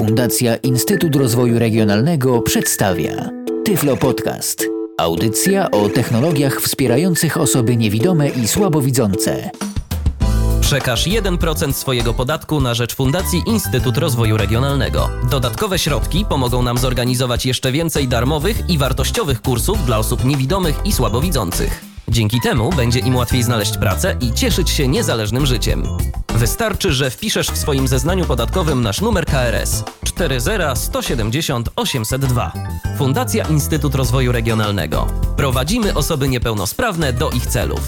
Fundacja Instytut Rozwoju Regionalnego przedstawia Tyflo Podcast. Audycja o technologiach wspierających osoby niewidome i słabowidzące. Przekaż 1% swojego podatku na rzecz Fundacji Instytut Rozwoju Regionalnego. Dodatkowe środki pomogą nam zorganizować jeszcze więcej darmowych i wartościowych kursów dla osób niewidomych i słabowidzących. Dzięki temu będzie im łatwiej znaleźć pracę i cieszyć się niezależnym życiem. Wystarczy, że wpiszesz w swoim zeznaniu podatkowym nasz numer KRS 40170 802. Fundacja Instytut Rozwoju Regionalnego. Prowadzimy osoby niepełnosprawne do ich celów.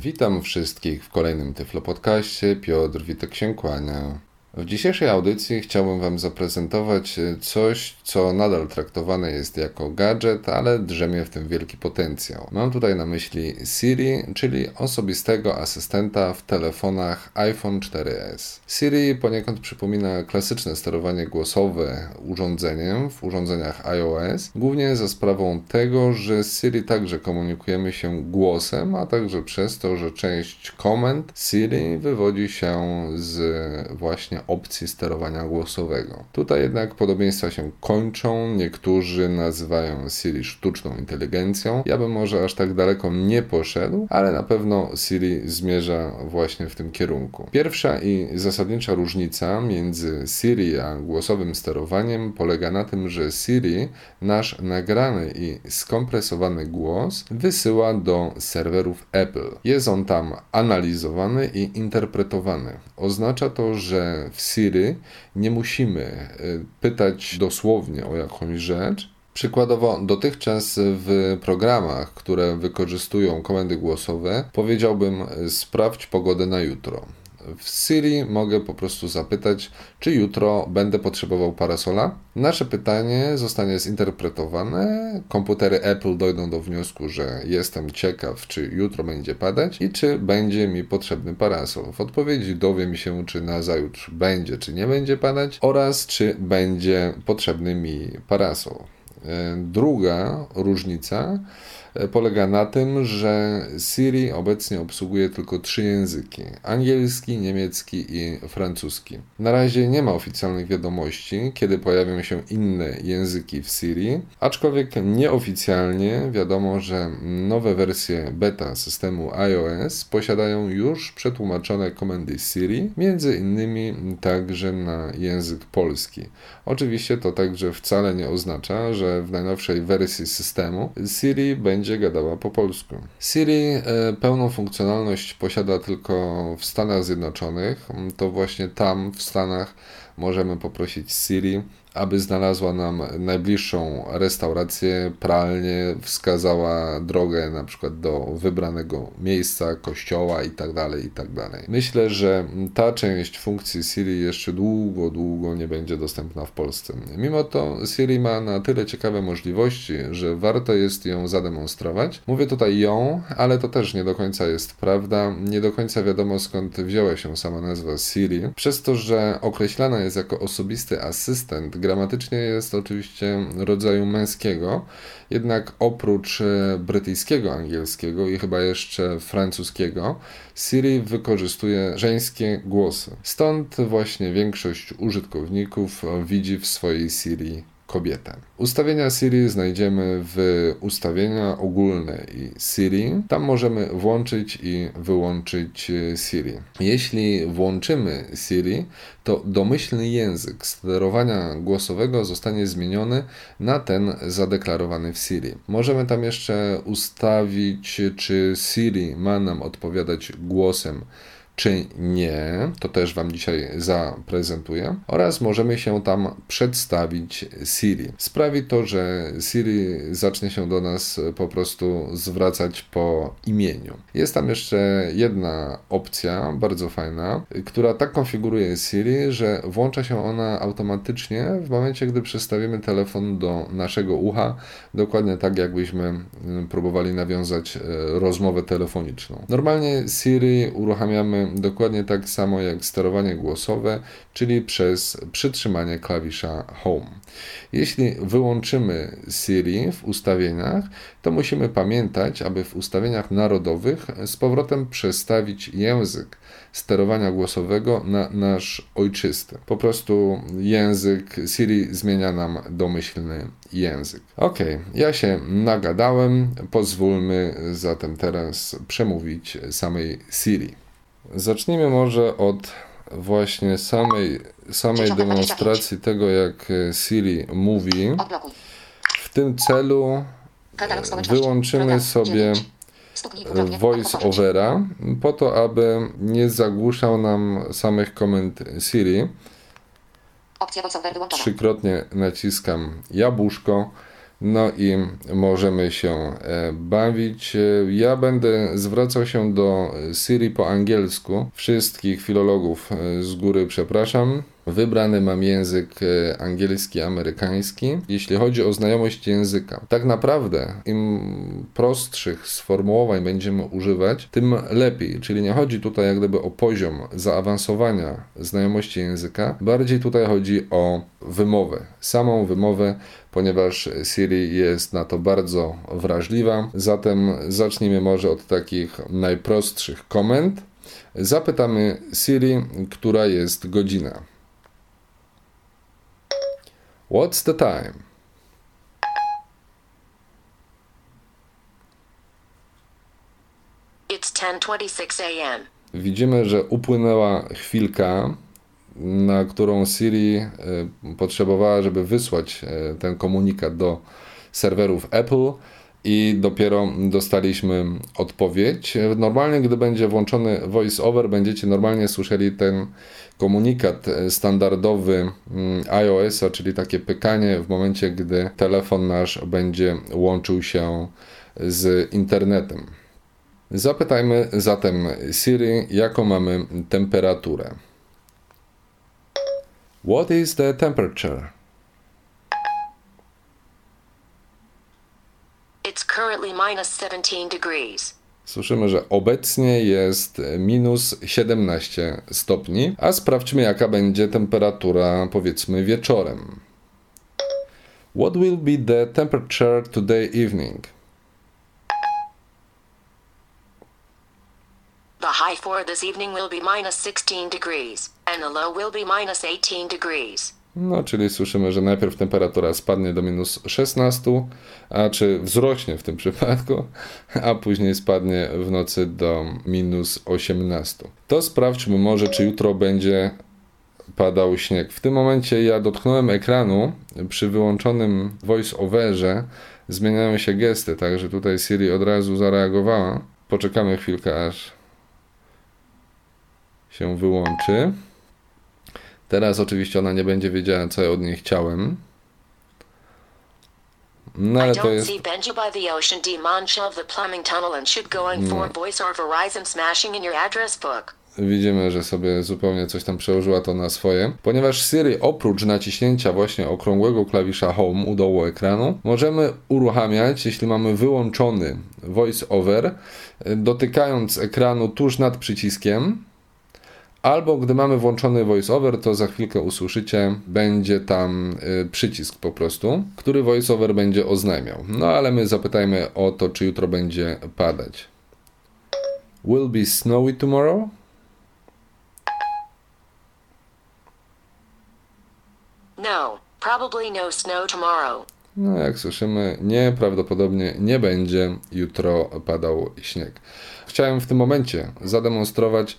Witam wszystkich w kolejnym Tyflo Podcaście. Piotr Witek się kłania. W dzisiejszej audycji chciałbym Wam zaprezentować e, coś, co nadal traktowane jest jako gadżet, ale drzemie w tym wielki potencjał. Mam tutaj na myśli Siri, czyli osobistego asystenta w telefonach iPhone 4S. Siri poniekąd przypomina klasyczne sterowanie głosowe urządzeniem w urządzeniach iOS, głównie za sprawą tego, że z Siri także komunikujemy się głosem, a także przez to, że część komend Siri wywodzi się z właśnie opcji sterowania głosowego. Tutaj jednak podobieństwa się kończą, niektórzy nazywają Siri sztuczną inteligencją. Ja bym może aż tak daleko nie poszedł, ale na pewno Siri zmierza właśnie w tym kierunku. Pierwsza i zasadnicza różnica między Siri a głosowym sterowaniem polega na tym, że Siri nasz nagrany i skompresowany głos wysyła do serwerów Apple. Jest on tam analizowany i interpretowany. Oznacza to, że w Siri nie musimy e, pytać dosłownie o jakąś rzecz. Przykładowo, dotychczas w programach, które wykorzystują komendy głosowe, powiedziałbym: e, sprawdź pogodę na jutro. W Siri mogę po prostu zapytać, czy jutro będę potrzebował parasola. Nasze pytanie zostanie zinterpretowane, komputery Apple dojdą do wniosku, że jestem ciekaw, czy jutro będzie padać i czy będzie mi potrzebny parasol. W odpowiedzi dowiem się, czy na zajutrz będzie, czy nie będzie padać oraz czy będzie potrzebny mi parasol. E, druga różnica polega na tym, że Siri obecnie obsługuje tylko trzy języki: angielski, niemiecki i francuski. Na razie nie ma oficjalnych wiadomości, kiedy pojawią się inne języki w Siri, aczkolwiek nieoficjalnie wiadomo, że nowe wersje beta systemu iOS posiadają już przetłumaczone komendy Siri, między innymi także na język polski. Oczywiście to także wcale nie oznacza, że w najnowszej wersji systemu Siri będzie będzie gadała po polsku. Siri e, pełną funkcjonalność posiada tylko w Stanach Zjednoczonych. To właśnie tam, w Stanach, możemy poprosić Siri, aby znalazła nam najbliższą restaurację, pralnię, wskazała drogę na przykład do wybranego miejsca, kościoła itd., tak itd. Tak Myślę, że ta część funkcji Siri jeszcze długo, długo nie będzie dostępna w Polsce. Mimo to Siri ma na tyle ciekawe możliwości, że warto jest ją zademonstrować. Mówię tutaj ją, ale to też nie do końca jest prawda. Nie do końca wiadomo skąd wzięła się sama nazwa Siri. Przez to, że określana jest jako osobisty asystent, gramatycznie jest oczywiście rodzaju męskiego, jednak oprócz e, brytyjskiego angielskiego i chyba jeszcze francuskiego, Siri wykorzystuje żeńskie głosy. Stąd właśnie większość użytkowników widzi w swojej Siri kobietę. Ustawienia Siri znajdziemy w ustawienia ogólne i Siri. Tam możemy włączyć i wyłączyć Siri. Jeśli włączymy Siri, to domyślny język sterowania głosowego zostanie zmieniony na ten zadeklarowany w Siri. Możemy tam jeszcze ustawić, czy Siri ma nam odpowiadać głosem czy nie, to też Wam dzisiaj zaprezentuję, oraz możemy się tam przedstawić Siri. Sprawi to, że Siri zacznie się do nas po prostu zwracać po imieniu. Jest tam jeszcze jedna opcja, bardzo fajna, która tak konfiguruje Siri, że włącza się ona automatycznie w momencie, gdy przestawimy telefon do naszego ucha, dokładnie tak, jakbyśmy mm, próbowali nawiązać e, rozmowę telefoniczną. Normalnie Siri uruchamiamy dokładnie tak samo jak sterowanie głosowe, czyli przez przytrzymanie klawisza Home. Jeśli wyłączymy Siri w ustawieniach, to musimy pamiętać, aby w ustawieniach narodowych z powrotem przestawić język sterowania głosowego na nasz ojczysty. Po prostu język Siri zmienia nam domyślny język. Ok, ja się nagadałem, pozwólmy zatem teraz przemówić samej Siri. Zacznijmy może od właśnie samej, samej demonstracji tego, jak Siri mówi. W tym celu wyłączymy sobie voice overa po to, aby nie zagłuszał nam samych komend Siri. Trzykrotnie naciskam jabłuszko. No i możemy się e, bawić. Ja będę zwracał się do Siri po angielsku. Wszystkich filologów e, z góry przepraszam. Wybrany mam język e, angielski, amerykański. Jeśli chodzi o znajomość języka, tak naprawdę im prostszych sformułowań będziemy używać, tym lepiej. Czyli nie chodzi tutaj jak gdyby o poziom zaawansowania znajomości języka, bardziej tutaj chodzi o wymowę, samą wymowę, ponieważ Siri jest na to bardzo wrażliwa. Zatem zacznijmy może od takich najprostszych komend. Zapytamy Siri, która jest godzina. What's the time? It's 10:26 a.m. Widzimy, że upłynęła chwilka, na którą Siri e, potrzebowała, żeby wysłać e, ten komunikat do serwerów Apple i dopiero dostaliśmy odpowiedź. Normalnie, gdy będzie włączony voice over, będziecie normalnie słyszeli ten komunikat standardowy mm, iOS-a, czyli takie pykanie w momencie, gdy telefon nasz będzie łączył się z internetem. Zapytajmy zatem Siri, jaką mamy temperaturę. What is the temperature? It's currently minus 17 degrees. Słyszymy, że obecnie jest minus 17 stopni, a sprawdźmy jaka będzie temperatura powiedzmy wieczorem. What will be the temperature today evening? The high for this evening will be minus 16 degrees, and the low will be minus 18 degrees. No, czyli słyszymy, że najpierw temperatura spadnie do minus 16, a czy wzrośnie w tym przypadku, a później spadnie w nocy do minus 18. To sprawdźmy może, czy jutro będzie padał śnieg. W tym momencie ja dotknąłem ekranu przy wyłączonym voice-overze. Zmieniają się gesty, także tutaj Siri od razu zareagowała. Poczekamy chwilkę, aż się wyłączy. Teraz oczywiście ona nie będzie wiedziała, co ja od niej chciałem. No ale to jest... address book. Widzimy, że sobie zupełnie coś tam przełożyła to na swoje. Ponieważ Siri oprócz naciśnięcia właśnie okrągłego klawisza Home u dołu ekranu, możemy uruchamiać, jeśli mamy wyłączony voice over, dotykając ekranu tuż nad przyciskiem, Albo gdy mamy włączony voiceover, to za chwilkę usłyszycie, będzie tam y, przycisk po prostu, który voiceover będzie oznajmiał. No ale my zapytajmy o to, czy jutro będzie padać. Will be snowy tomorrow? No, probably no snow tomorrow. No, jak słyszymy, nie, prawdopodobnie nie będzie jutro padał śnieg. Chciałem w tym momencie zademonstrować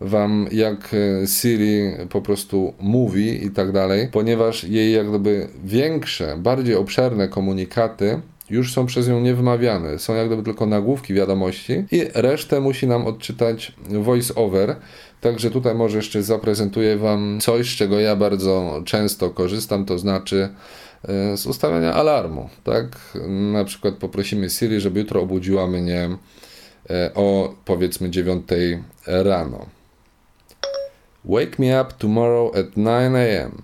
Wam, jak Siri po prostu mówi i tak dalej, ponieważ jej jak gdyby większe, bardziej obszerne komunikaty już są przez nią niewymawiane. Są jak gdyby tylko nagłówki wiadomości i resztę musi nam odczytać voice over. Także tutaj może jeszcze zaprezentuję Wam coś, z czego ja bardzo często korzystam, to znaczy e, z ustawiania alarmu. Tak? Na przykład poprosimy Siri, żeby jutro obudziła mnie e, o powiedzmy 9 rano. Wake me up tomorrow at 9 a.m.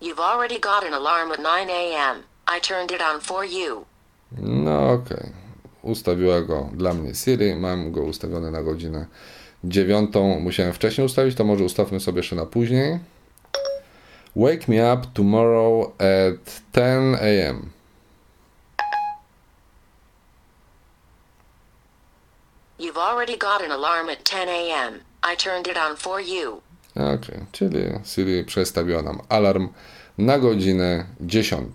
You've already got an alarm at 9 a.m. I turned it on for you. No okej. ustawiła go dla mnie Siri. Mam go ustawiony na godzinę dziewiątą. Musiałem wcześniej ustawić, to może ustawmy sobie jeszcze na później. Wake me up tomorrow at 10 a.m. You've already got an alarm at 10 a.m. I turned it on for you. Czyli Siri przestawiła nam alarm na godzinę 10.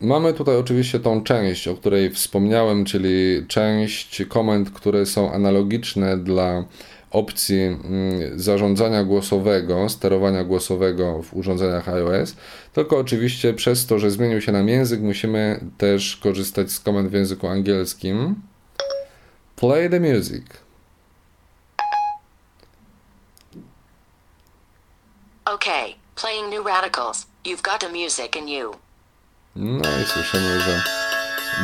Mamy tutaj oczywiście tą część, o której wspomniałem, czyli część komend, które są analogiczne dla opcji mm, zarządzania głosowego, sterowania głosowego w urządzeniach iOS. Tylko oczywiście przez to, że zmienił się nam język, musimy też korzystać z komend w języku angielskim. Play the music. Okay, playing New Radicals. You've got the music in you. No i słyszymy, że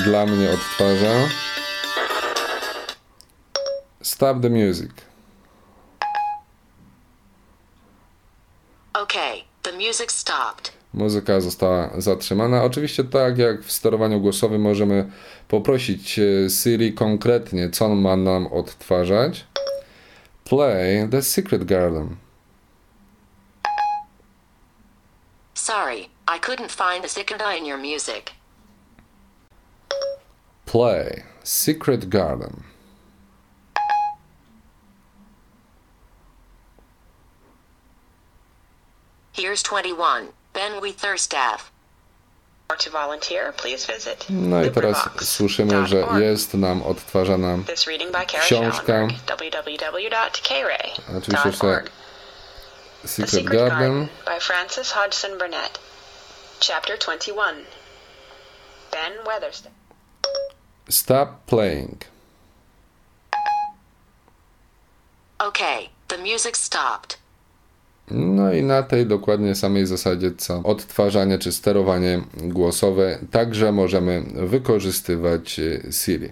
dla mnie odtwarza. Stop the music. Okay, the music stopped. Muzyka została zatrzymana. Oczywiście tak jak w sterowaniu głosowym możemy poprosić e, Siri konkretnie, co on ma nam odtwarzać. Play The Secret Garden. Sorry, I couldn't find the cicada in your music. Play Secret Garden. Here's 21. Ben Wetherstaff. Or to volunteer, please visit No i teraz słyszymy, że jest nam odtwarzana This reading by Kara książka. Oczywiście jeszcze www.kray.org. The Secret Secret Garden. Garden by Frances Hodgson Burnett. Chapter 21. Ben Weatherstaff. Stop playing. Okay, the music stopped. No i na tej dokładnie samej zasadzie co odtwarzanie czy sterowanie głosowe także możemy wykorzystywać e, Siri.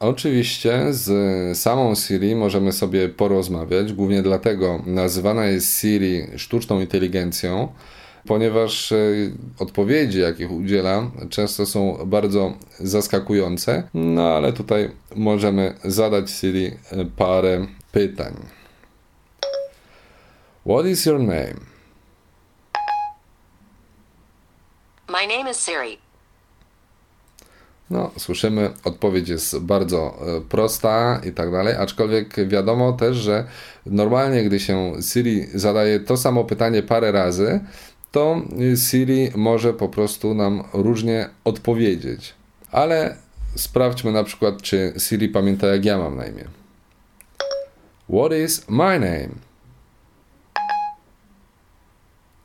Oczywiście z samą Siri możemy sobie porozmawiać, głównie dlatego nazywana jest Siri sztuczną inteligencją, ponieważ e, odpowiedzi, jakich udziela, często są bardzo zaskakujące, no ale tutaj możemy zadać Siri e, parę pytań. What is your name? My name is Siri. No, słyszymy, odpowiedź jest bardzo e, prosta i tak dalej, aczkolwiek wiadomo też, że normalnie, gdy się Siri zadaje to samo pytanie parę razy, to Siri może po prostu nam różnie odpowiedzieć. Ale sprawdźmy na przykład, czy Siri pamięta, jak ja mam na imię. What is my name?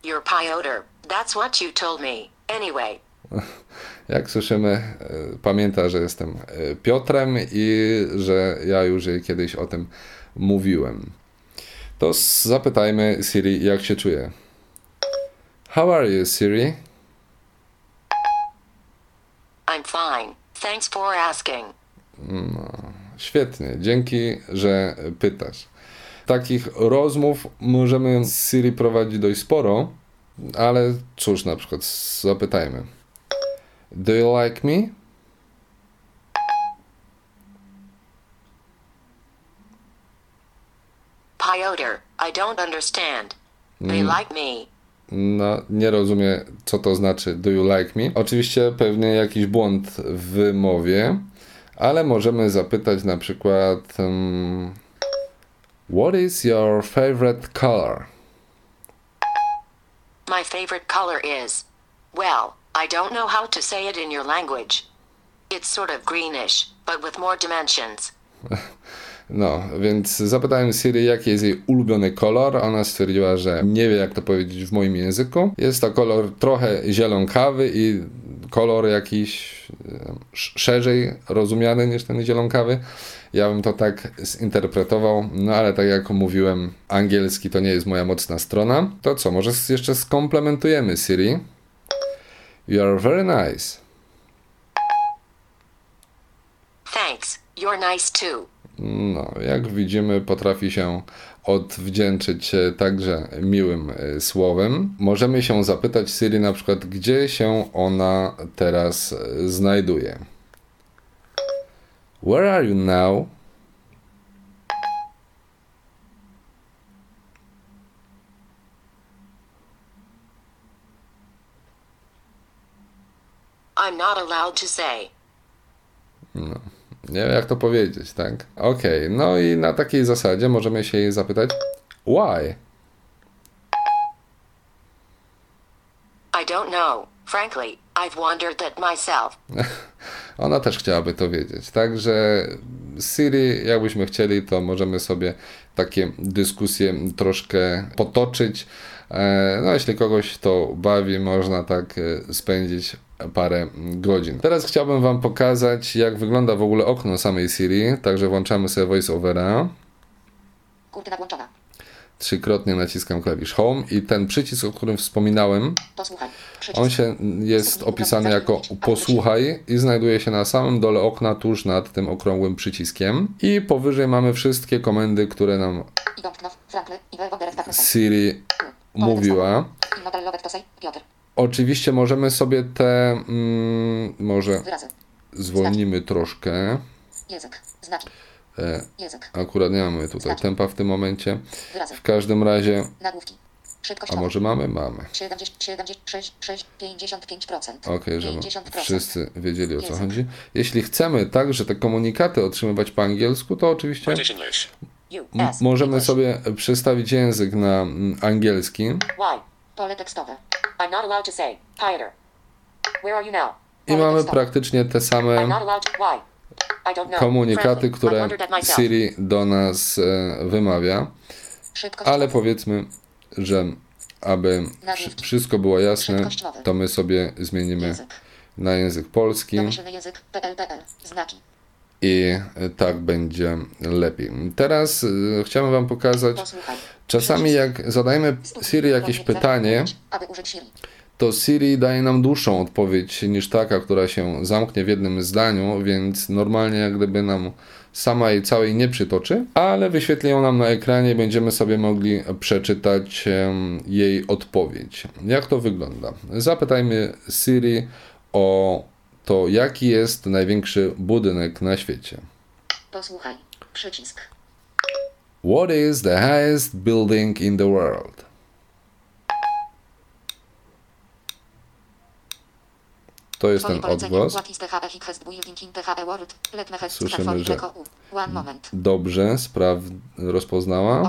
You're Piotr. That's what you told me. Anyway, Jak słyszymy, e, pamięta, że jestem e, Piotrem i że ja już jej kiedyś o tym mówiłem. To zapytajmy Siri, jak się czuje. How are you, Siri? I'm fine. Thanks for asking. Świetnie, dzięki, że pytasz. Takich rozmów możemy z Siri prowadzić dość sporo, ale cóż, na przykład zapytajmy. Do you like me? Piotr, I don't understand. They like me. No, nie rozumie, co to znaczy do you like me. Oczywiście pewnie jakiś błąd w wymowie, ale możemy zapytać na przykład um, What is your favorite color? My favorite color is. Well, I don't know how to say it in your language. It's sort of greenish, but with more dimensions. No, więc zapytałem Siri, jaki jest jej ulubiony kolor. Ona stwierdziła, że nie wie, jak to powiedzieć w moim języku. Jest to kolor trochę zielonkawy i kolor jakiś szerzej rozumiany niż ten zielonkawy. Ja bym to tak zinterpretował, no ale tak jak mówiłem, angielski to nie jest moja mocna strona. To co, może jeszcze skomplementujemy Siri? You are very nice. Thanks. You're nice too. No, jak widzimy, potrafi się odwdzięczyć e, także miłym e, słowem. Możemy się zapytać Siri na przykład, gdzie się ona teraz e, znajduje. Where are you now? I'm not allowed to say. Nie wiem, jak to powiedzieć, tak? Okej, no i na takiej zasadzie możemy się jej zapytać why? I don't know. Frankly, I've wondered that myself. Ona też chciałaby to wiedzieć. Także Siri, jakbyśmy chcieli, to możemy sobie takie dyskusje troszkę potoczyć. E, No, jeśli kogoś to bawi, można tak e, spędzić parę godzin. Teraz chciałbym Wam pokazać, jak wygląda w ogóle okno samej Siri. Także włączamy sobie VoiceOvera. Kurtyna włączona. Trzykrotnie naciskam klawisz Home i ten przycisk, o którym wspominałem. On się jest opisany jako posłuchaj i znajduje się na samym dole okna tuż nad tym okrągłym przyciskiem. I powyżej mamy wszystkie komendy, które nam tak Siri mówiła. Say. Piotr. Oczywiście możemy sobie te, mm, może zwolnimy troszkę. Język. Znaki. E, Język. akurat nie mamy tutaj tempa w tym momencie. W każdym razie, a może mamy? Mamy. 70, 76, 6, 55%. Okej, żeby 50%. wszyscy wiedzieli o co chodzi. Jeśli chcemy także te komunikaty otrzymywać po angielsku, to oczywiście możemy sobie przestawić język na angielski Why? Pole tekstowe. I'm not allowed to say. Quieter. Where are you now? i mamy praktycznie te I'm same not allowed to. Why? Komunikaty, które. Siri do nas e, wymawia, ale powiedzmy, że aby wsz- wszystko było jasne, to my sobie zmienimy na język polski PL. Znaki. i e, tak będzie lepiej. Teraz e, chciałem Wam pokazać, czasami jak zadajemy Siri jakieś pytanie. To Siri daje nam dłuższą odpowiedź niż taka, która się zamknie w jednym zdaniu, więc normalnie jak gdyby nam sama jej całej nie przytoczy, ale wyświetli ją nam na ekranie i będziemy sobie mogli przeczytać jej odpowiedź. Jak to wygląda? Zapytajmy Siri o to, jaki jest największy budynek na świecie. Posłuchaj. Przycisk. What is the highest building in the world? To jest ten odgłos. Słyszymy, że-. Dobrze, spraw rozpoznała.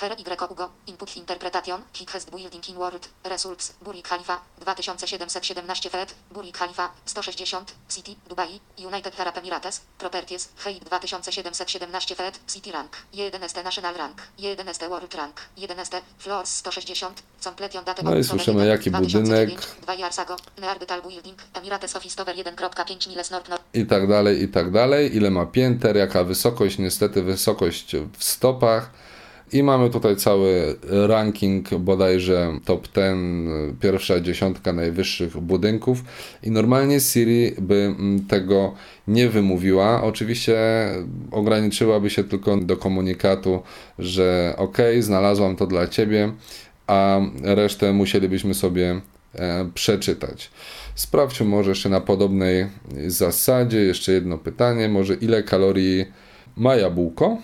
Here Y Ugo. Input interpretation. Highest building in world. Results. Burj Khalifa. 2717 feet. Burj Khalifa. 160. City. Dubai. United Arab Emirates. Properties. Height 2717 feet. City rank. 11 national rank. 11 world rank. 11 floors 160. Completion date No i słyszymy, 1, jaki 2009, budynek. 2 years ago. Neanderthal building. Emirates Office Tower 1.5 miles north north. I tak dalej, i tak dalej. Ile ma pięter, jaka wysokość, niestety wysokość w stopach. I mamy tutaj cały ranking, bodajże top 10, pierwsza dziesiątka najwyższych budynków. I normalnie Siri by mm, tego nie wymówiła. Oczywiście ograniczyłaby się tylko do komunikatu, że ok, znalazłam to dla ciebie, a resztę musielibyśmy sobie e, przeczytać. Sprawdźmy może jeszcze na podobnej zasadzie. Jeszcze jedno pytanie. Może ile kalorii ma jabłko?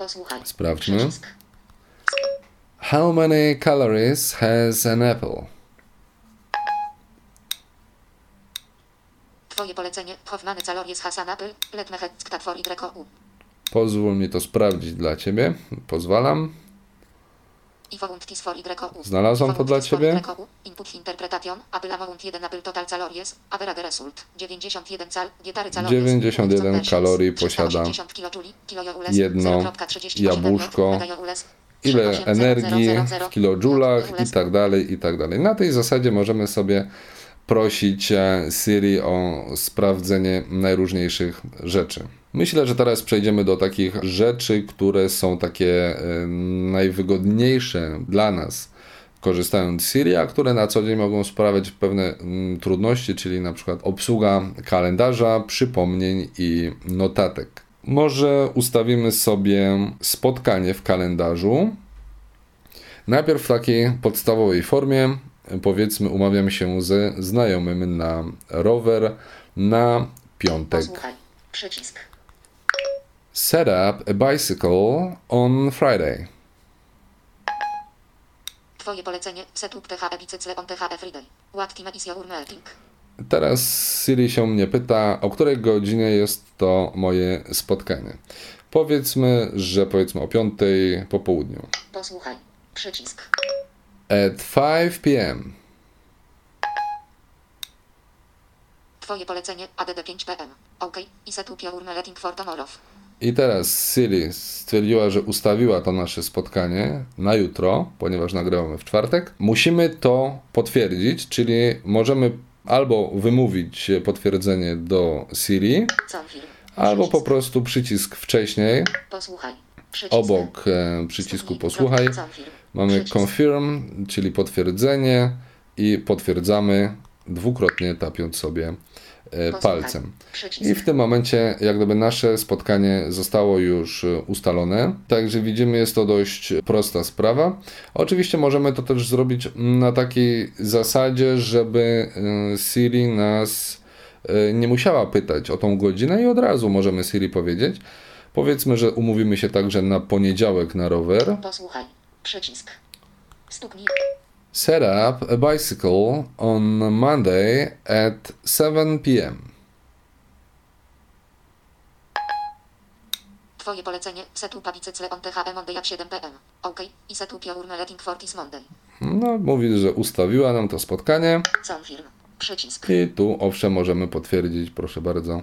Posłuchaj. Sprawdźmy. Przycisk. How many calories has an apple? Twoje polecenie. Hoffmany Calories Hasan Apple. Let me have for YU. Pozwól mi to sprawdzić dla ciebie. Pozwalam. I Voluntis for YU. Znalazłam to dla ciebie? Input interpretation. Apple amount 1 Apple total calories. Average result. 91 cal. Dietary calories. 91 Units kalorii posiada 380 kilojuli. Kilojoules. jedno 0.38 jabłuszko. Ile 38 energii 000 w kilojulach i tak dalej, i tak dalej. Na tej zasadzie możemy sobie prosić e, Siri o sprawdzenie najróżniejszych rzeczy. Myślę, że teraz przejdziemy do takich rzeczy, które są takie e, najwygodniejsze dla nas, korzystając z Siri, a które na co dzień mogą sprawiać pewne mm, trudności, czyli na przykład obsługa kalendarza, przypomnień i notatek. Może ustawimy sobie spotkanie w kalendarzu. Najpierw w takiej podstawowej formie, powiedzmy, umawiam się ze znajomym na rower na piątek. Posłuchaj. Przycisk. Set up a bicycle on Friday. Twoje polecenie. Setup THE bicycle on THE Friday. What time is your meeting? Teraz Siri się mnie pyta, o której godzinie jest to moje spotkanie. Powiedzmy, że powiedzmy o 5 po południu. Posłuchaj. Przycisk. At 5 p.m. Twoje polecenie. ADD 5 pm. OK. I setup your meeting for tomorrow. I teraz Siri stwierdziła, że ustawiła to nasze spotkanie na jutro, ponieważ nagrywamy w czwartek. Musimy to potwierdzić, czyli możemy albo wymówić potwierdzenie do Siri, albo po prostu przycisk wcześniej. Obok e, przycisku posłuchaj. Mamy confirm, czyli potwierdzenie i potwierdzamy dwukrotnie tapiąc sobie. Palcem. Przycisk. I w tym momencie, jak gdyby nasze spotkanie zostało już e, ustalone. Także widzimy, jest to dość prosta sprawa. Oczywiście możemy to też zrobić na takiej zasadzie, żeby e, Siri nas e, nie musiała pytać o tą godzinę i od razu możemy Siri powiedzieć. Powiedzmy, że umówimy się także na poniedziałek na rower. Posłuchaj. Przycisk. Stuknij. Set up a bicycle on Monday at 7 p.m. Twoje polecenie. Setup bicycle on THE Monday at 7 pm. OK. I setup your meeting for this Monday. No, mówi, że ustawiła nam to spotkanie. Call film. Przycisk. I tu owszem możemy potwierdzić, proszę bardzo.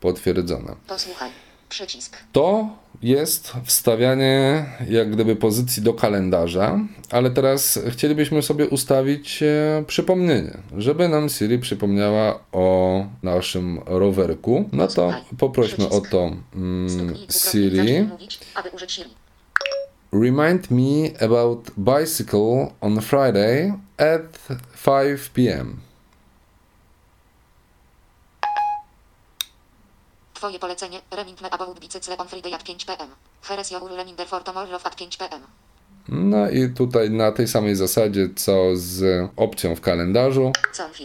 Potwierdzone. Posłuchaj. Przycisk. To jest wstawianie jak gdyby pozycji do kalendarza, ale teraz chcielibyśmy sobie ustawić e, przypomnienie, żeby nam Siri przypomniała o naszym rowerku. No to poprośmy o to mm, Siri. Remind me about bicycle on Friday at 5 p.m. Twoje polecenie. Remind me about bicycle on Friday at 5 pm. Here is your reminder for tomorrow at 5 pm. No i tutaj na tej samej zasadzie co z opcją w kalendarzu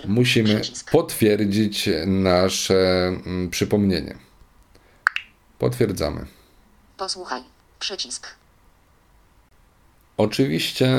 musimy potwierdzić nasze mm, przypomnienie. Potwierdzamy. Posłuchaj. Przycisk. Oczywiście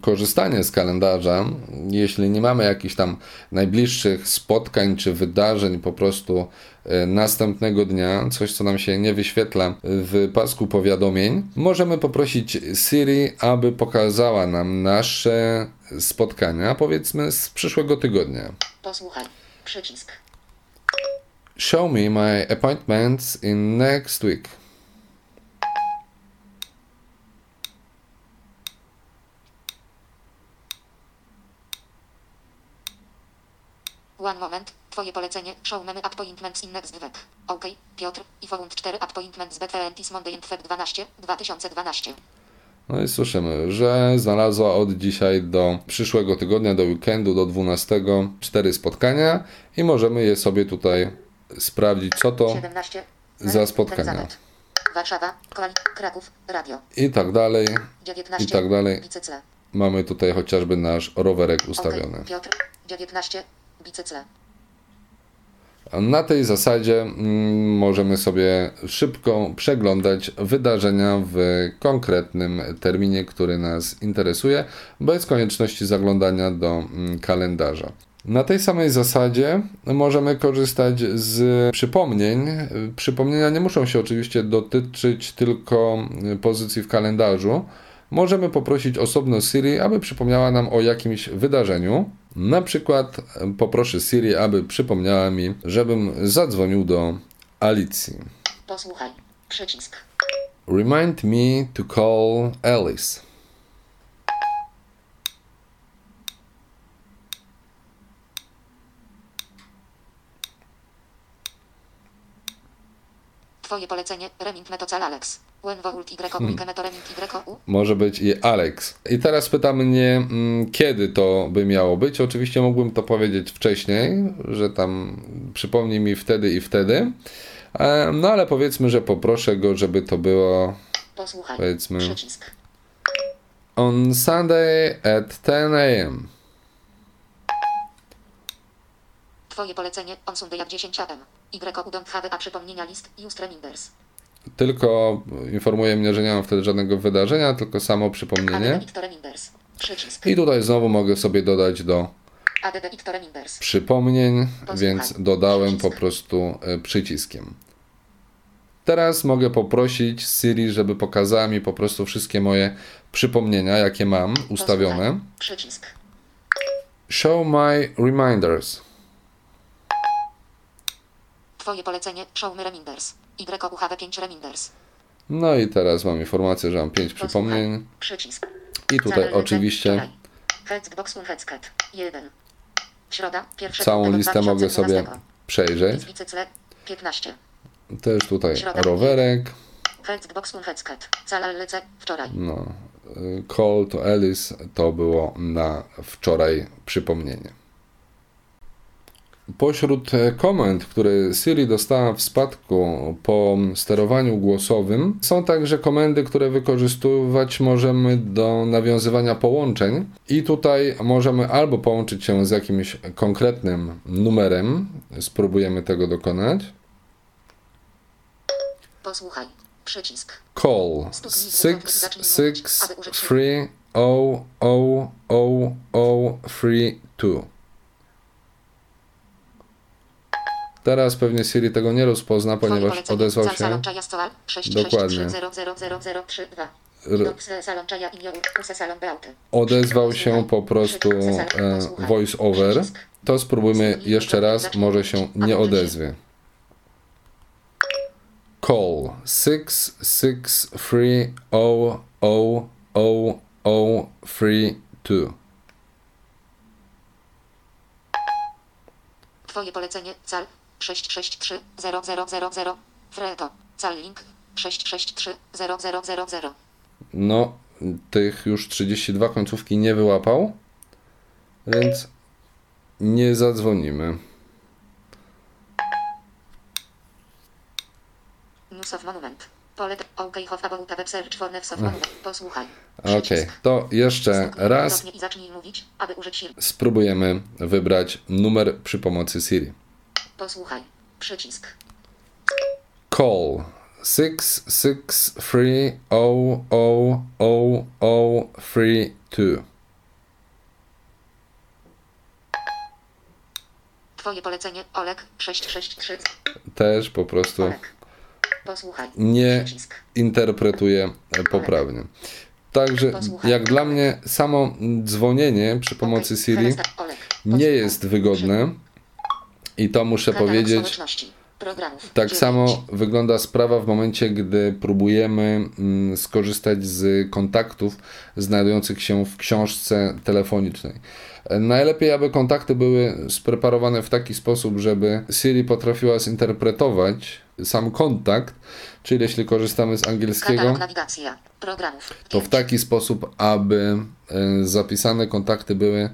korzystanie z kalendarza, jeśli nie mamy jakichś tam najbliższych spotkań czy wydarzeń po prostu e, następnego dnia, coś co nam się nie wyświetla w pasku powiadomień, możemy poprosić Siri, aby pokazała nam nasze spotkania, powiedzmy z przyszłego tygodnia. Posłuchaj. Przycisk. Show me my appointments in next week. One moment. Twoje polecenie. Show me appointments in next week. OK. Piotr. I found 4 appointments this Monday and Feb 12, 2012. No i słyszymy, że znalazła od dzisiaj do przyszłego tygodnia, do weekendu, do 12, cztery spotkania i możemy je sobie tutaj sprawdzić, co to 17. za spotkania. Warszawa. Kraków. Radio. i tak dalej. 19. I tak dalej. Mamy tutaj chociażby nasz rowerek ustawiony. OK. Piotr. 19. Bicycle. Na tej zasadzie mm, możemy sobie szybko przeglądać wydarzenia w konkretnym terminie, który nas interesuje, bez konieczności zaglądania do mm, kalendarza. Na tej samej zasadzie możemy korzystać z przypomnień. Przypomnienia nie muszą się oczywiście dotyczyć tylko pozycji w kalendarzu. Możemy poprosić osobno Siri, aby przypomniała nam o jakimś wydarzeniu. Na przykład e, poproszę Siri, aby przypomniała mi, żebym zadzwonił do Alicji. Posłuchaj. Przycisk. Remind me to call Alice. Twoje polecenie. Remind me to cel Alex. Y hmm. y. Może być i Alex. I teraz pyta mnie, mm, kiedy to by miało być. Oczywiście mógłbym to powiedzieć wcześniej, że tam przypomni mi wtedy i wtedy. No ale powiedzmy, że poproszę go, żeby to było Posłuchaj. Powiedzmy- Przycisk. on Sunday at 10 a.m. Twoje polecenie. On Sunday at 10 am. Y don't have a przypomnienia list use reminders. Tylko informuje mnie, że nie mam wtedy żadnego wydarzenia, tylko samo przypomnienie. I tutaj znowu mogę sobie dodać do przypomnień, więc dodałem po prostu e, przyciskiem. Teraz mogę poprosić Siri, żeby pokazała mi po prostu wszystkie moje przypomnienia, jakie mam ustawione. Show my reminders. Twoje polecenie show me reminders. Y have 5 reminders. No i teraz mam informację, że mam 5 Posłuchaj. przypomnień. Przycisk. I tutaj oczywiście wczoraj. Headsbox Headscat. 1. Środa, 1 całą listę mogę sobie przejrzeć. Cycle 15. Też tutaj rowerek. No, y, call to Alice to było na wczoraj przypomnienie. Pośród e, komend, które Siri dostała w spadku po sterowaniu głosowym, są także komendy, które wykorzystywać możemy do nawiązywania połączeń. I tutaj możemy albo połączyć się z jakimś konkretnym numerem, spróbujemy tego dokonać. Posłuchaj, przycisk. Call 663000032. Teraz pewnie Siri tego nie rozpozna, ponieważ odezwał się. Saloncha Jastoal. 6 Dokładnie. 6 3 0 0 0 0 3 2. R- Dokse Saloncha ja imię Use Salon Beauty. Odezwał się po prostu e, voice over. To spróbujmy jeszcze raz, może się nie odezwie. Call 6 6 3 o o o o 3 2. Twoje polecenie. Cal 663 0 0 0 0. Freto. Cal link 663 0 0 0 0. No, tych już 32 końcówki nie wyłapał, więc nie zadzwonimy. News of Monument. Polet OK of about web search for news of monument. Posłuchaj. Okej, Przycisk. to jeszcze raz spróbujemy wybrać numer przy pomocy Siri. Posłuchaj. Przycisk. Call 663 o o o o 3 2. Twoje polecenie. Olek 663. Też po prostu Olek. Posłuchaj. nie Przycisk. interpretuje poprawnie. Także jak dla mnie samo dzwonienie przy pomocy. Siri. Olek. nie jest wygodne i to muszę Katalog powiedzieć. Programów. Tak Dziewięć. samo wygląda sprawa w momencie, gdy próbujemy mm, skorzystać z kontaktów znajdujących się w książce telefonicznej. Najlepiej, aby kontakty były spreparowane w taki sposób, żeby Siri potrafiła zinterpretować sam kontakt, czyli jeśli korzystamy z angielskiego, to w taki sposób, aby e, zapisane kontakty były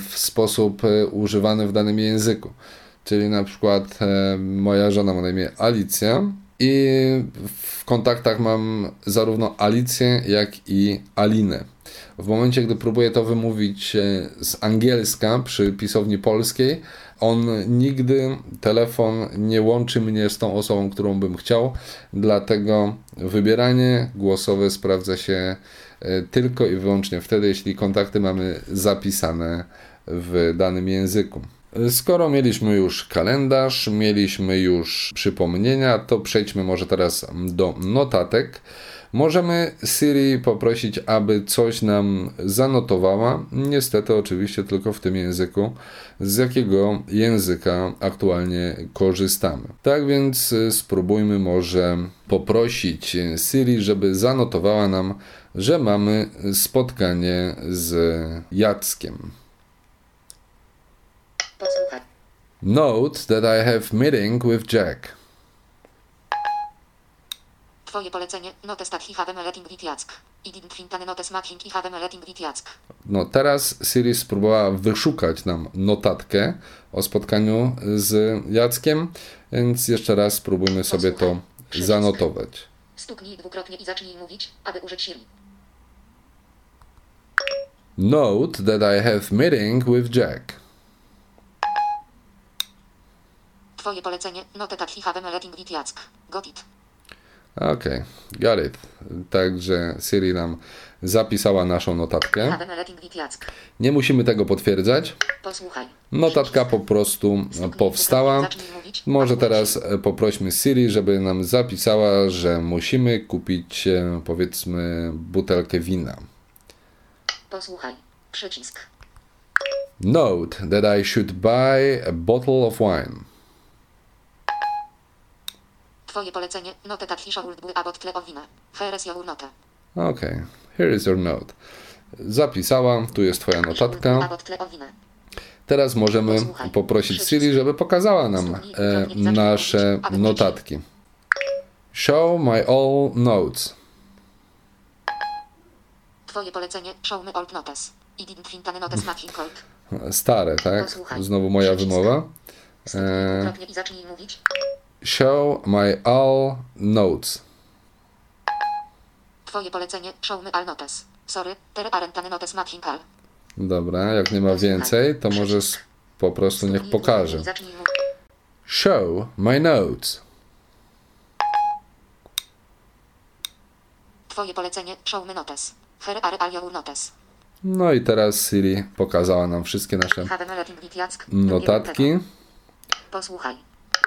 w sposób e, używany w danym języku. Czyli na przykład e, moja żona ma na imię Alicja i w kontaktach mam zarówno Alicję, jak i Alinę. W momencie, gdy próbuję to wymówić e, z angielska przy pisowni polskiej, on nigdy telefon nie łączy mnie z tą osobą, którą bym chciał, dlatego wybieranie głosowe sprawdza się e, tylko i wyłącznie wtedy, jeśli kontakty mamy zapisane w danym języku. Skoro mieliśmy już kalendarz, mieliśmy już przypomnienia, to przejdźmy może teraz do notatek. Możemy Siri poprosić, aby coś nam zanotowała. Niestety, oczywiście, tylko w tym języku, z jakiego języka aktualnie korzystamy. Tak więc y, spróbujmy może poprosić Siri, żeby zanotowała nam, że mamy spotkanie z Jackiem. Posłuchaj. Note that I have meeting with Jack. Twoje polecenie. Notes that he have a meeting with Jack. I didn't find any notes making he have a meeting with Jack. No teraz Siri spróbowała wyszukać nam notatkę o spotkaniu z Jackiem, więc jeszcze raz spróbujmy sobie to Przycisk. zanotować. Stuknij dwukrotnie i zacznij mówić, aby użyć Siri. Note that I have meeting with Jack. Twoje polecenie. Notetat hi have letting with Jack. Got it. Okej, got it. Także Siri nam zapisała naszą notatkę. Nie musimy tego potwierdzać. Notatka po prostu powstała. Może teraz e, poprośmy Siri, żeby nam zapisała, że musimy kupić e, powiedzmy butelkę wina. Posłuchaj. Przycisk. Note that I should buy a bottle of wine. Twoje polecenie. Notetat should be about tle owina. Here is your note. Okay, here is your note. Zapisała, tu jest Twoja notatka. Teraz możemy poprosić Siri, żeby pokazała nam e, nasze notatki. Show my all notes. Twoje polecenie. Show me old notes. I didn't find any notes matching cold. Stare, tak? Znowu moja wymowa. E, i zacznij mówić. show my all notes. Twoje polecenie. Show me all notes. Sorry, there aren't any notes matching all. Dobra, jak nie ma więcej, to może s- po prostu niech pokaże. Show my notes. Twoje polecenie. Show me notes. No i teraz Siri pokazała nam wszystkie nasze notatki. Posłuchaj.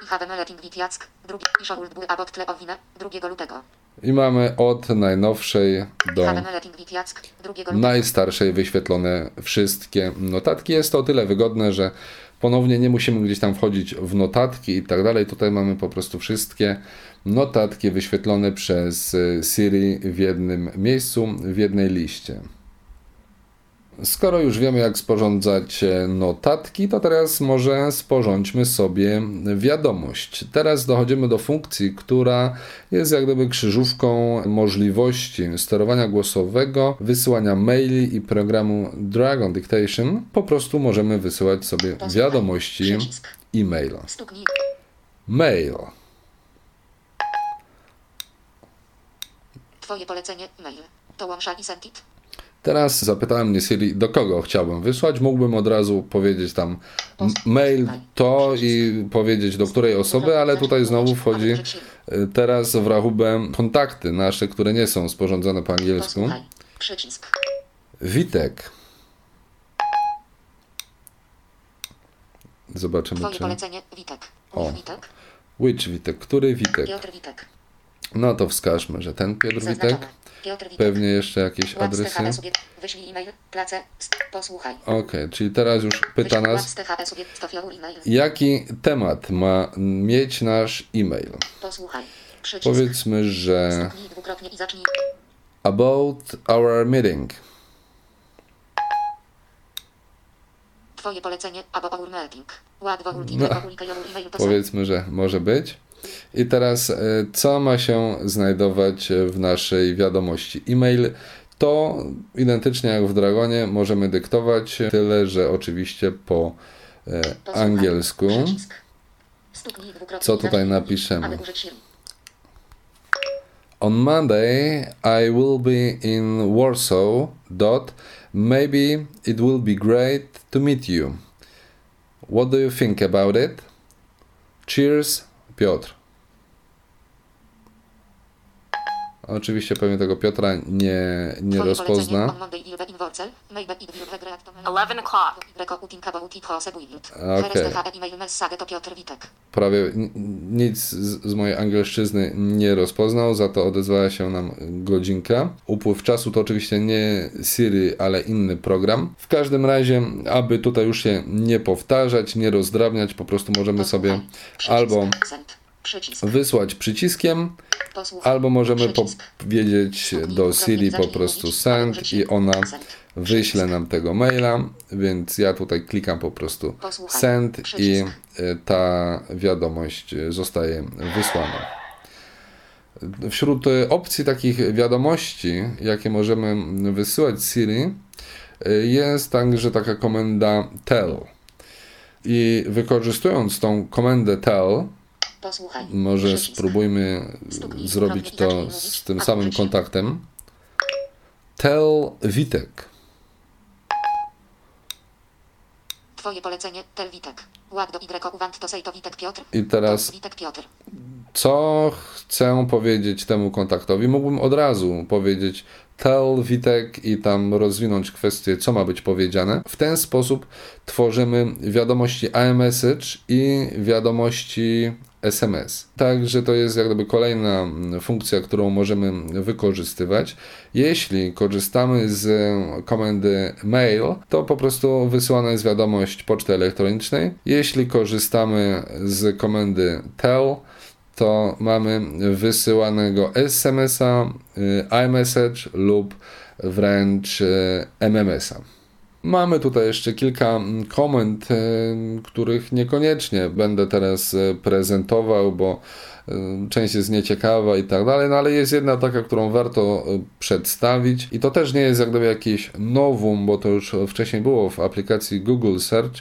I have letting with Jack. Drugi. I should be about tle owinę. 2 lutego. I mamy od najnowszej do Have letting with Jack. 2 lutego. najstarszej wyświetlone wszystkie notatki. Jest to o tyle wygodne, że ponownie nie musimy gdzieś tam wchodzić w notatki i tak dalej. Tutaj mamy po prostu wszystkie notatki wyświetlone przez y, Siri w jednym miejscu, w jednej liście. Skoro już wiemy, jak sporządzać e, notatki, to teraz może sporządźmy sobie wiadomość. Teraz dochodzimy do funkcji, która jest jak gdyby krzyżówką możliwości sterowania głosowego, wysyłania maili i programu Dragon Dictation. Po prostu możemy wysyłać sobie wiadomości e-mail. Mail. Twoje polecenie. Mail. To łącza i send it. Teraz zapytałem mnie Siri, do kogo chciałbym wysłać. Mógłbym od razu powiedzieć tam mail to i powiedzieć do której osoby, ale tutaj znowu wchodzi y, teraz w rachubę kontakty nasze, które nie są sporządzone po angielsku. Witek. Zobaczymy Twoje czy... polecenie. Witek. O. Witek. Which Witek? Który Witek? Piotr Witek. No to wskażmy, że ten Piotr Witek. Piotr Witek. Pewnie jeszcze jakieś adresy. Wyślij e-mail. Place. Posłuchaj. Okej, czyli teraz już pyta nas, jaki temat ma mieć nasz e-mail. Posłuchaj. Powiedzmy, że about our meeting. Twoje polecenie. Abo our meeting. No, Powiedzmy, że może być. I teraz, e, co ma się znajdować w naszej wiadomości? E-mail to identycznie jak w Dragonie możemy dyktować, tyle że oczywiście po e, angielsku. Co tutaj napiszemy? On Monday I will be in Warsaw. Dot. Maybe it will be great to meet you. What do you think about it? Cheers, Piotr. Oczywiście pewnie tego Piotra nie, nie rozpozna. polecenie. On Monday will be in Warsaw. Maybe it will be great to meet you. 11 o'clock. Reko uting about it possible. Okej. Okay. Prawie nic z, z mojej angielszczyzny nie rozpoznał, za to odezwała się nam godzinka. Upływ czasu to oczywiście nie Siri, ale inny program. W każdym razie, aby tutaj już się nie powtarzać, nie rozdrabniać, po prostu możemy sobie Posłuchaj. albo Przycisk. Wysłać przyciskiem, Posłuchaj. albo możemy Przycisk. powiedzieć do Siri po prostu send i ona wyśle nam tego maila, więc ja tutaj klikam po prostu send i y, ta wiadomość zostaje wysłana. Wśród y, opcji takich wiadomości, jakie możemy wysyłać Siri, y, jest także taka komenda tell. I wykorzystując tą komendę tell, Posłuchaj. może Przycisk. spróbujmy Stuknij zrobić to z tym samym się- kontaktem. Tell Witek. Twoje polecenie. Tel Witek. Łak do Y uwant to sej to Witek Piotr. I teraz Witek Piotr. co chcę powiedzieć temu kontaktowi? Mógłbym od razu powiedzieć tell Witek i tam rozwinąć kwestię, co ma być powiedziane. W ten sposób tworzymy wiadomości iMessage i wiadomości SMS. Także to jest jak gdyby kolejna mm, funkcja, którą możemy wykorzystywać. Jeśli korzystamy z komendy mail, to po prostu wysyłana jest wiadomość poczty elektronicznej. Jeśli korzystamy z komendy tell, to mamy wysyłanego SMS-a, y, iMessage lub wręcz y, MMS-a. Mamy tutaj jeszcze kilka mm, komend, y, których niekoniecznie będę teraz prezentował, bo część jest nieciekawa i tak dalej, no ale jest jedna taka, którą warto przedstawić i to też nie jest jak gdyby jakieś nowum, bo to już wcześniej było w aplikacji Google Search,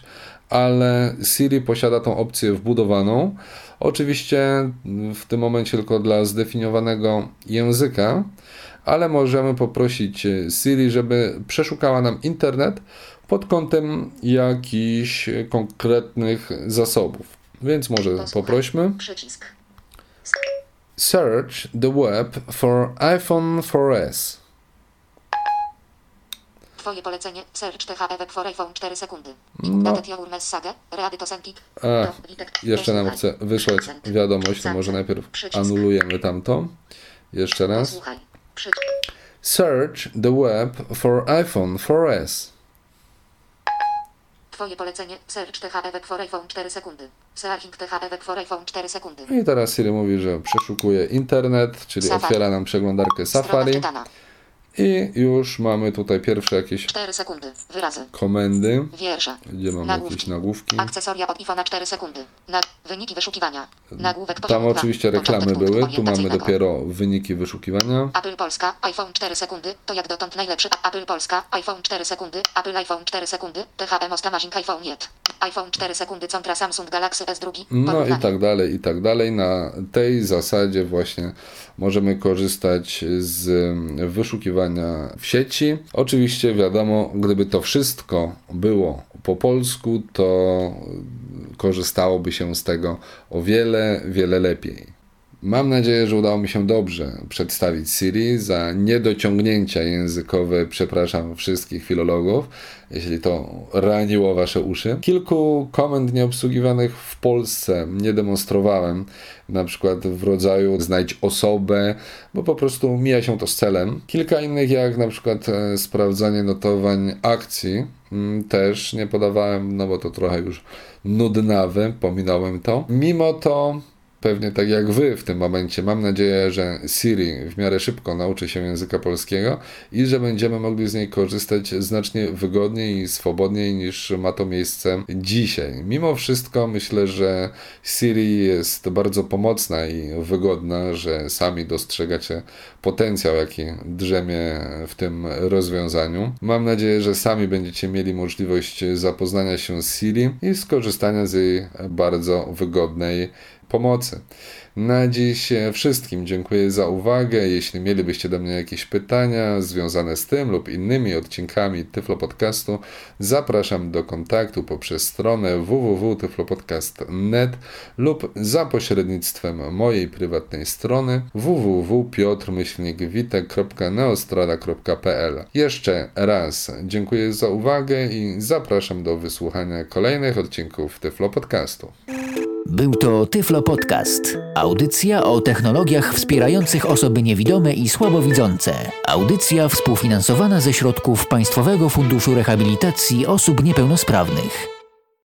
ale Siri posiada tą opcję wbudowaną. Oczywiście w tym momencie tylko dla zdefiniowanego języka, ale możemy poprosić Siri, żeby przeszukała nam internet pod kątem jakichś konkretnych zasobów. Więc może Posłuchaj. poprośmy. Przycisk. Search the web for iPhone 4S. Twoje polecenie. Search THE for iPhone 4 sekundy. No. Datet your message. Ready to send it. A, To Witek. jeszcze nam chce wysłać wiadomość, to może najpierw anulujemy tamto. Jeszcze raz. Search the web for iPhone 4S. Twoje polecenie. Search THE for iPhone 4 sekundy. Searching THE for iPhone 4 sekundy. I teraz Siri mówi, że przeszukuje internet, czyli Safari. otwiera nam przeglądarkę Safari. I już mamy tutaj pierwsze jakieś 4 sekundy. Wyrazy. komendy, Wiersze. gdzie mamy Nagłówki. jakieś nagłówki. Akcesoria od iPhone'a 4 sekundy. Na wyniki wyszukiwania. Nagłówek Tam dwa. oczywiście Początek reklamy punktu były, tu mamy orientacyjnego. dopiero wyniki wyszukiwania. Apple Polska, iPhone 4 sekundy, to jak dotąd najlepszy. Apple Polska, iPhone 4 sekundy, Apple iPhone 4 sekundy, THM Most Amazing iPhone 1. iPhone 4 sekundy contra Samsung Galaxy S2. No i Porównanie. tak dalej, i tak dalej. Na tej zasadzie właśnie możemy korzystać z wyszukiwania w sieci. Oczywiście wiadomo, gdyby to wszystko było po polsku, to korzystałoby się z tego o wiele, wiele lepiej. Mam nadzieję, że udało mi się dobrze przedstawić Siri. Za niedociągnięcia językowe przepraszam wszystkich filologów, jeśli to raniło wasze uszy. Kilku komend nieobsługiwanych w Polsce nie demonstrowałem, na przykład w rodzaju znajdź osobę, bo po prostu mija się to z celem. Kilka innych, jak na przykład e, sprawdzanie notowań akcji, mm, też nie podawałem, no bo to trochę już nudnawe, pominąłem to. Mimo to Pewnie tak jak Wy w tym momencie. Mam nadzieję, że Siri w miarę szybko nauczy się języka polskiego i że będziemy mogli z niej korzystać znacznie wygodniej i swobodniej niż ma to miejsce dzisiaj. Mimo wszystko myślę, że Siri jest bardzo pomocna i wygodna, że sami dostrzegacie potencjał, jaki drzemie w tym rozwiązaniu. Mam nadzieję, że sami będziecie mieli możliwość zapoznania się z Siri i skorzystania z jej bardzo wygodnej pomocy. Na dziś wszystkim dziękuję za uwagę. Jeśli mielibyście do mnie jakieś pytania związane z tym lub innymi odcinkami Tyflo Podcastu, zapraszam do kontaktu poprzez stronę www.tyflopodcast.net lub za pośrednictwem mojej prywatnej strony www.piotr-witek.neostrada.pl Jeszcze raz dziękuję za uwagę i zapraszam do wysłuchania kolejnych odcinków Tyflo Podcastu. Był to Tyflo Podcast. Audycja o technologiach wspierających osoby niewidome i słabowidzące. Audycja współfinansowana ze środków Państwowego Funduszu Rehabilitacji Osób Niepełnosprawnych.